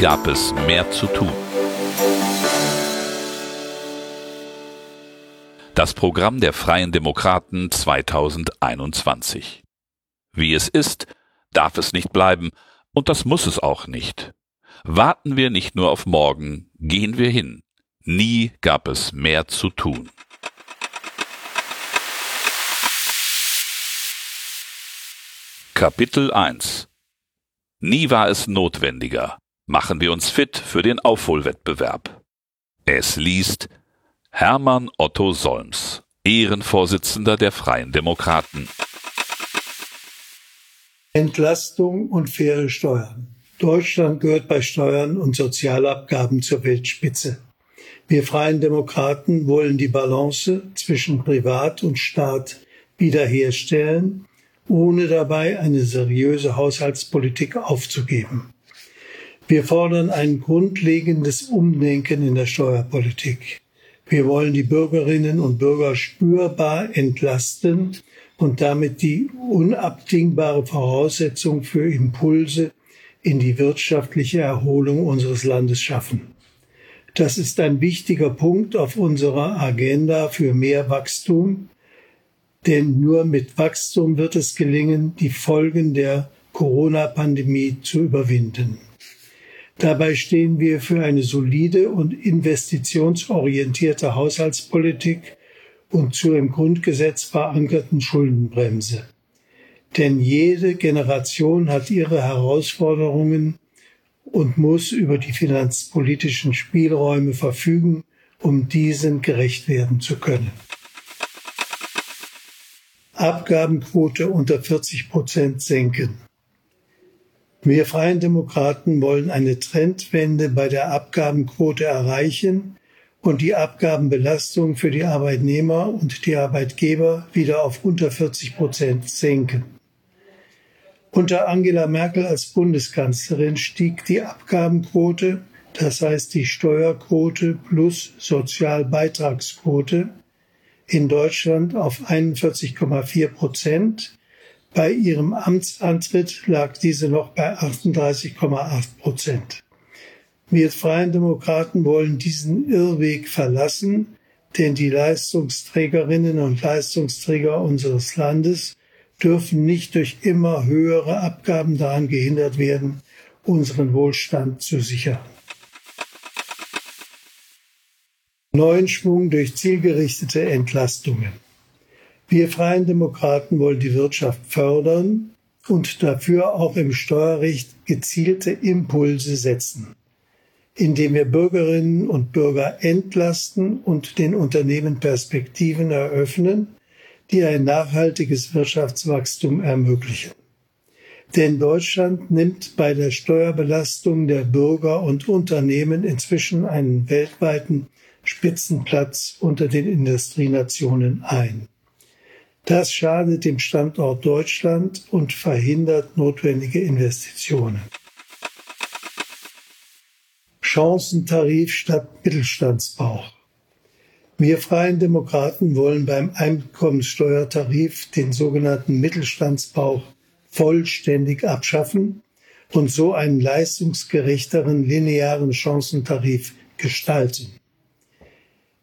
Gab es mehr zu tun. Das Programm der Freien Demokraten 2021. Wie es ist, darf es nicht bleiben, und das muss es auch nicht. Warten wir nicht nur auf morgen, gehen wir hin. Nie gab es mehr zu tun. Kapitel 1 Nie war es notwendiger. Machen wir uns fit für den Aufholwettbewerb. Es liest Hermann Otto Solms, Ehrenvorsitzender der Freien Demokraten. Entlastung und faire Steuern. Deutschland gehört bei Steuern und Sozialabgaben zur Weltspitze. Wir Freien Demokraten wollen die Balance zwischen Privat und Staat wiederherstellen, ohne dabei eine seriöse Haushaltspolitik aufzugeben. Wir fordern ein grundlegendes Umdenken in der Steuerpolitik. Wir wollen die Bürgerinnen und Bürger spürbar entlasten und damit die unabdingbare Voraussetzung für Impulse in die wirtschaftliche Erholung unseres Landes schaffen. Das ist ein wichtiger Punkt auf unserer Agenda für mehr Wachstum, denn nur mit Wachstum wird es gelingen, die Folgen der Corona-Pandemie zu überwinden. Dabei stehen wir für eine solide und investitionsorientierte Haushaltspolitik und zur im Grundgesetz verankerten Schuldenbremse. Denn jede Generation hat ihre Herausforderungen und muss über die finanzpolitischen Spielräume verfügen, um diesen gerecht werden zu können. Abgabenquote unter 40 Prozent senken. Wir Freien Demokraten wollen eine Trendwende bei der Abgabenquote erreichen und die Abgabenbelastung für die Arbeitnehmer und die Arbeitgeber wieder auf unter 40 Prozent senken. Unter Angela Merkel als Bundeskanzlerin stieg die Abgabenquote, das heißt die Steuerquote plus Sozialbeitragsquote, in Deutschland auf 41,4 Prozent. Bei ihrem Amtsantritt lag diese noch bei 38,8 Prozent. Wir Freien Demokraten wollen diesen Irrweg verlassen, denn die Leistungsträgerinnen und Leistungsträger unseres Landes dürfen nicht durch immer höhere Abgaben daran gehindert werden, unseren Wohlstand zu sichern. Neuen Schwung durch zielgerichtete Entlastungen. Wir Freien Demokraten wollen die Wirtschaft fördern und dafür auch im Steuerrecht gezielte Impulse setzen indem wir Bürgerinnen und Bürger entlasten und den Unternehmen Perspektiven eröffnen, die ein nachhaltiges Wirtschaftswachstum ermöglichen. Denn Deutschland nimmt bei der Steuerbelastung der Bürger und Unternehmen inzwischen einen weltweiten Spitzenplatz unter den Industrienationen ein. Das schadet dem Standort Deutschland und verhindert notwendige Investitionen. Chancentarif statt Mittelstandsbauch. Wir Freien Demokraten wollen beim Einkommenssteuertarif den sogenannten Mittelstandsbauch vollständig abschaffen und so einen leistungsgerechteren linearen Chancentarif gestalten.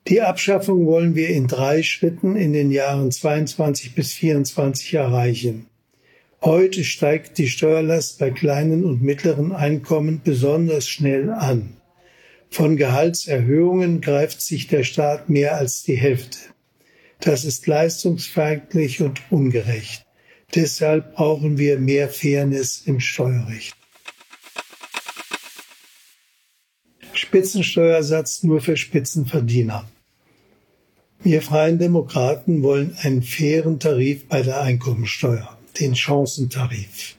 Die Abschaffung wollen wir in drei Schritten in den Jahren 22 bis 24 erreichen. Heute steigt die Steuerlast bei kleinen und mittleren Einkommen besonders schnell an. Von Gehaltserhöhungen greift sich der Staat mehr als die Hälfte. Das ist leistungsfeindlich und ungerecht. Deshalb brauchen wir mehr Fairness im Steuerrecht. Spitzensteuersatz nur für Spitzenverdiener. Wir Freien Demokraten wollen einen fairen Tarif bei der Einkommensteuer, den Chancentarif.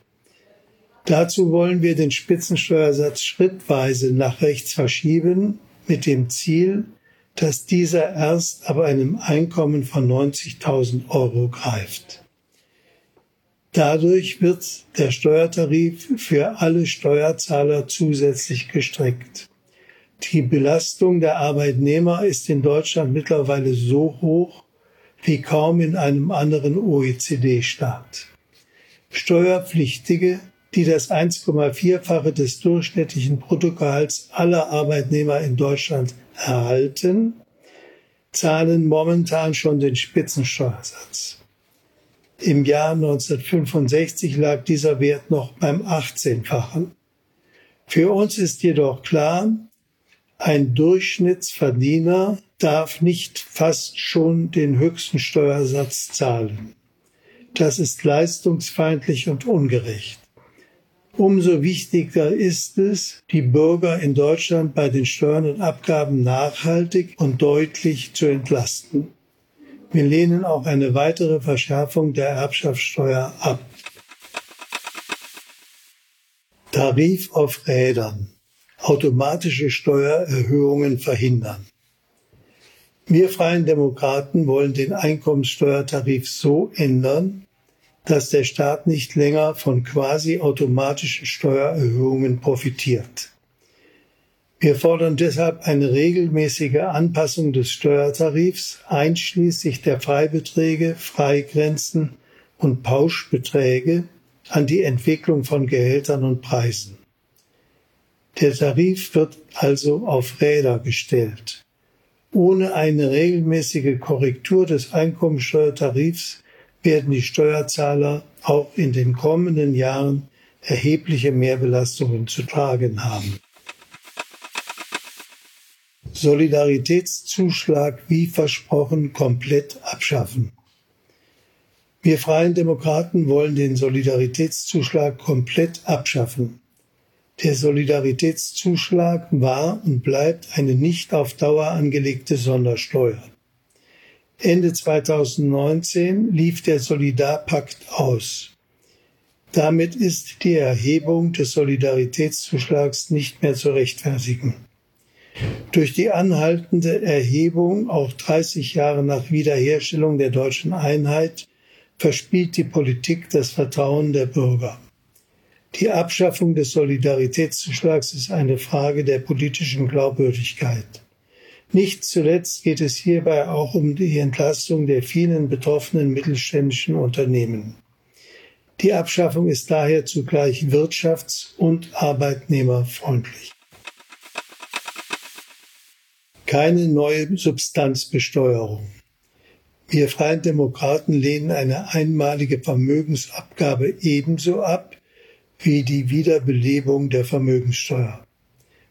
Dazu wollen wir den Spitzensteuersatz schrittweise nach rechts verschieben, mit dem Ziel, dass dieser erst ab einem Einkommen von 90.000 Euro greift. Dadurch wird der Steuertarif für alle Steuerzahler zusätzlich gestreckt. Die Belastung der Arbeitnehmer ist in Deutschland mittlerweile so hoch wie kaum in einem anderen OECD-Staat. Steuerpflichtige die das 1,4-fache des durchschnittlichen Bruttogehalts aller Arbeitnehmer in Deutschland erhalten, zahlen momentan schon den Spitzensteuersatz. Im Jahr 1965 lag dieser Wert noch beim 18-fachen. Für uns ist jedoch klar, ein Durchschnittsverdiener darf nicht fast schon den höchsten Steuersatz zahlen. Das ist leistungsfeindlich und ungerecht. Umso wichtiger ist es, die Bürger in Deutschland bei den Steuern und Abgaben nachhaltig und deutlich zu entlasten. Wir lehnen auch eine weitere Verschärfung der Erbschaftssteuer ab. Tarif auf Rädern. Automatische Steuererhöhungen verhindern. Wir Freien Demokraten wollen den Einkommenssteuertarif so ändern, dass der Staat nicht länger von quasi automatischen Steuererhöhungen profitiert. Wir fordern deshalb eine regelmäßige Anpassung des Steuertarifs einschließlich der Freibeträge, Freigrenzen und Pauschbeträge an die Entwicklung von Gehältern und Preisen. Der Tarif wird also auf Räder gestellt. Ohne eine regelmäßige Korrektur des Einkommensteuertarifs werden die Steuerzahler auch in den kommenden Jahren erhebliche Mehrbelastungen zu tragen haben. Solidaritätszuschlag wie versprochen komplett abschaffen. Wir Freien Demokraten wollen den Solidaritätszuschlag komplett abschaffen. Der Solidaritätszuschlag war und bleibt eine nicht auf Dauer angelegte Sondersteuer. Ende 2019 lief der Solidarpakt aus. Damit ist die Erhebung des Solidaritätszuschlags nicht mehr zu rechtfertigen. Durch die anhaltende Erhebung, auch 30 Jahre nach Wiederherstellung der deutschen Einheit, verspielt die Politik das Vertrauen der Bürger. Die Abschaffung des Solidaritätszuschlags ist eine Frage der politischen Glaubwürdigkeit. Nicht zuletzt geht es hierbei auch um die Entlastung der vielen betroffenen mittelständischen Unternehmen. Die Abschaffung ist daher zugleich wirtschafts- und arbeitnehmerfreundlich. Keine neue Substanzbesteuerung. Wir Freien Demokraten lehnen eine einmalige Vermögensabgabe ebenso ab wie die Wiederbelebung der Vermögenssteuer.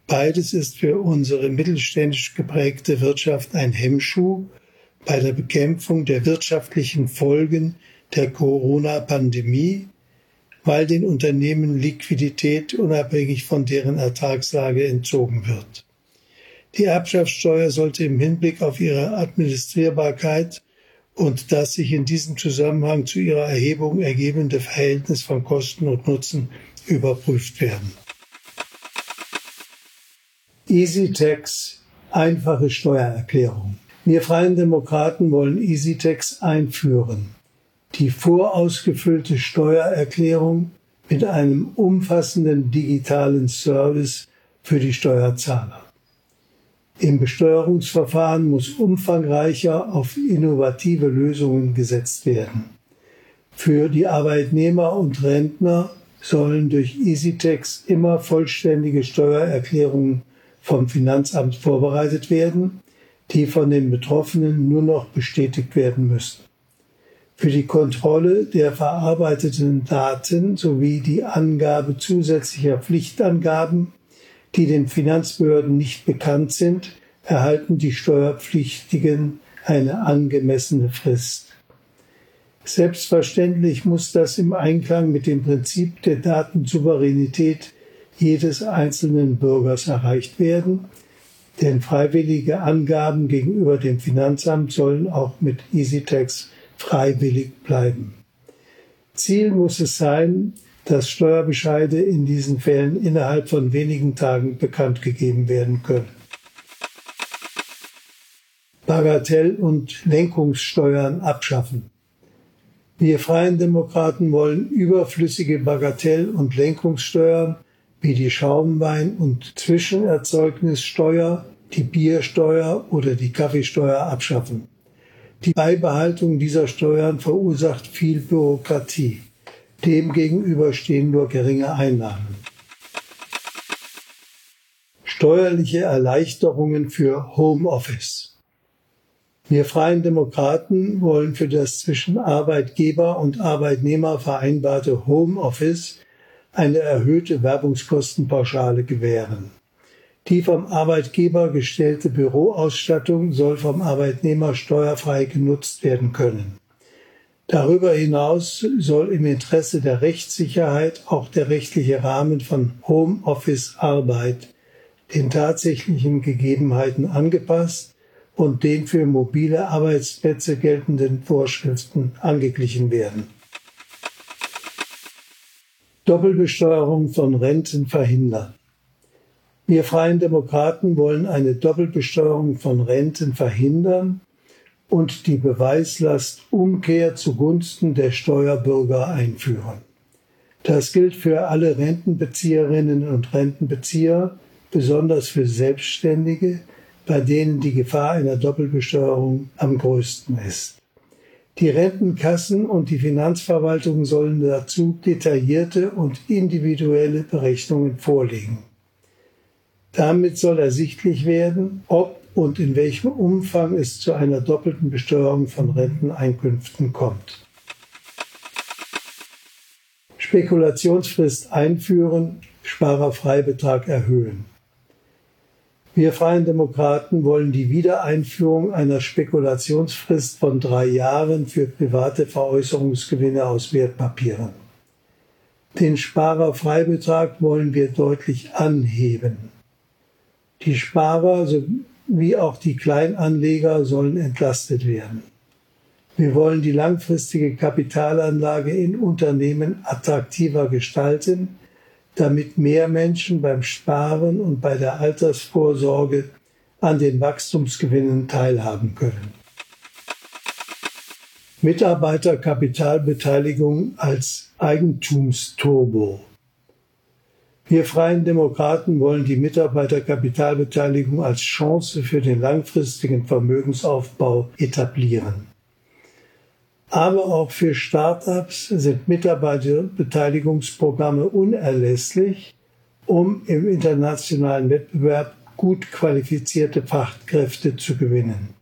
Beides ist für unsere mittelständisch geprägte Wirtschaft ein Hemmschuh bei der Bekämpfung der wirtschaftlichen Folgen der Corona-Pandemie, weil den Unternehmen Liquidität unabhängig von deren Ertragslage entzogen wird. Die Erbschaftssteuer sollte im Hinblick auf ihre Administrierbarkeit und das sich in diesem Zusammenhang zu ihrer Erhebung ergebende Verhältnis von Kosten und Nutzen überprüft werden. EasyTax, einfache Steuererklärung. Wir Freien Demokraten wollen EasyTax einführen. Die vorausgefüllte Steuererklärung mit einem umfassenden digitalen Service für die Steuerzahler. Im Besteuerungsverfahren muss umfangreicher auf innovative Lösungen gesetzt werden. Für die Arbeitnehmer und Rentner sollen durch EasyTax immer vollständige Steuererklärungen vom Finanzamt vorbereitet werden, die von den Betroffenen nur noch bestätigt werden müssen. Für die Kontrolle der verarbeiteten Daten sowie die Angabe zusätzlicher Pflichtangaben, die den Finanzbehörden nicht bekannt sind, erhalten die Steuerpflichtigen eine angemessene Frist. Selbstverständlich muss das im Einklang mit dem Prinzip der Datensouveränität jedes einzelnen Bürgers erreicht werden, denn freiwillige Angaben gegenüber dem Finanzamt sollen auch mit EasyTax freiwillig bleiben. Ziel muss es sein, dass Steuerbescheide in diesen Fällen innerhalb von wenigen Tagen bekannt gegeben werden können. Bagatell- und Lenkungssteuern abschaffen. Wir Freien Demokraten wollen überflüssige Bagatell- und Lenkungssteuern wie die Schaumwein- und Zwischenerzeugnissteuer, die Biersteuer oder die Kaffeesteuer abschaffen. Die Beibehaltung dieser Steuern verursacht viel Bürokratie. Demgegenüber stehen nur geringe Einnahmen. Steuerliche Erleichterungen für Homeoffice. Wir Freien Demokraten wollen für das zwischen Arbeitgeber und Arbeitnehmer vereinbarte Homeoffice eine erhöhte Werbungskostenpauschale gewähren. Die vom Arbeitgeber gestellte Büroausstattung soll vom Arbeitnehmer steuerfrei genutzt werden können. Darüber hinaus soll im Interesse der Rechtssicherheit auch der rechtliche Rahmen von Homeoffice-Arbeit den tatsächlichen Gegebenheiten angepasst und den für mobile Arbeitsplätze geltenden Vorschriften angeglichen werden. Doppelbesteuerung von Renten verhindern. Wir Freien Demokraten wollen eine Doppelbesteuerung von Renten verhindern und die Beweislastumkehr zugunsten der Steuerbürger einführen. Das gilt für alle Rentenbezieherinnen und Rentenbezieher, besonders für Selbstständige, bei denen die Gefahr einer Doppelbesteuerung am größten ist. Die Rentenkassen und die Finanzverwaltung sollen dazu detaillierte und individuelle Berechnungen vorlegen. Damit soll ersichtlich werden, ob und in welchem Umfang es zu einer doppelten Besteuerung von Renteneinkünften kommt. Spekulationsfrist einführen, Sparerfreibetrag erhöhen. Wir Freien Demokraten wollen die Wiedereinführung einer Spekulationsfrist von drei Jahren für private Veräußerungsgewinne aus Wertpapieren. Den Sparerfreibetrag wollen wir deutlich anheben. Die Sparer sowie auch die Kleinanleger sollen entlastet werden. Wir wollen die langfristige Kapitalanlage in Unternehmen attraktiver gestalten, damit mehr Menschen beim Sparen und bei der Altersvorsorge an den Wachstumsgewinnen teilhaben können. Mitarbeiterkapitalbeteiligung als Eigentumsturbo. Wir Freien Demokraten wollen die Mitarbeiterkapitalbeteiligung als Chance für den langfristigen Vermögensaufbau etablieren. Aber auch für Start-ups sind Mitarbeiterbeteiligungsprogramme unerlässlich, um im internationalen Wettbewerb gut qualifizierte Fachkräfte zu gewinnen.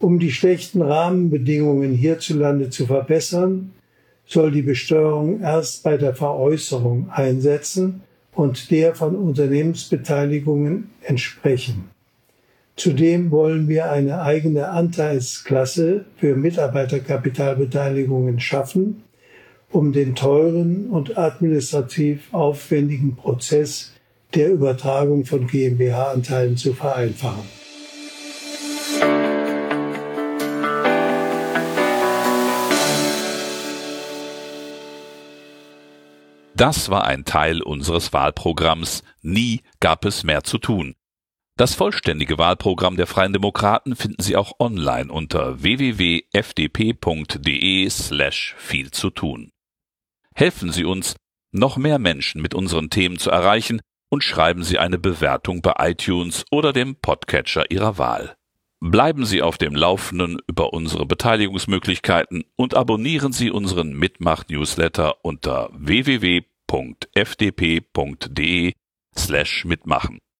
Um die schlechten Rahmenbedingungen hierzulande zu verbessern, soll die Besteuerung erst bei der Veräußerung einsetzen und der von Unternehmensbeteiligungen entsprechen. Zudem wollen wir eine eigene Anteilsklasse für Mitarbeiterkapitalbeteiligungen schaffen, um den teuren und administrativ aufwendigen Prozess der Übertragung von GmbH-Anteilen zu vereinfachen. Das war ein Teil unseres Wahlprogramms Nie gab es mehr zu tun. Das vollständige Wahlprogramm der Freien Demokraten finden Sie auch online unter www.fdp.de slash viel zu tun. Helfen Sie uns, noch mehr Menschen mit unseren Themen zu erreichen und schreiben Sie eine Bewertung bei iTunes oder dem Podcatcher Ihrer Wahl. Bleiben Sie auf dem Laufenden über unsere Beteiligungsmöglichkeiten und abonnieren Sie unseren Mitmach-Newsletter unter www.fdp.de slash mitmachen.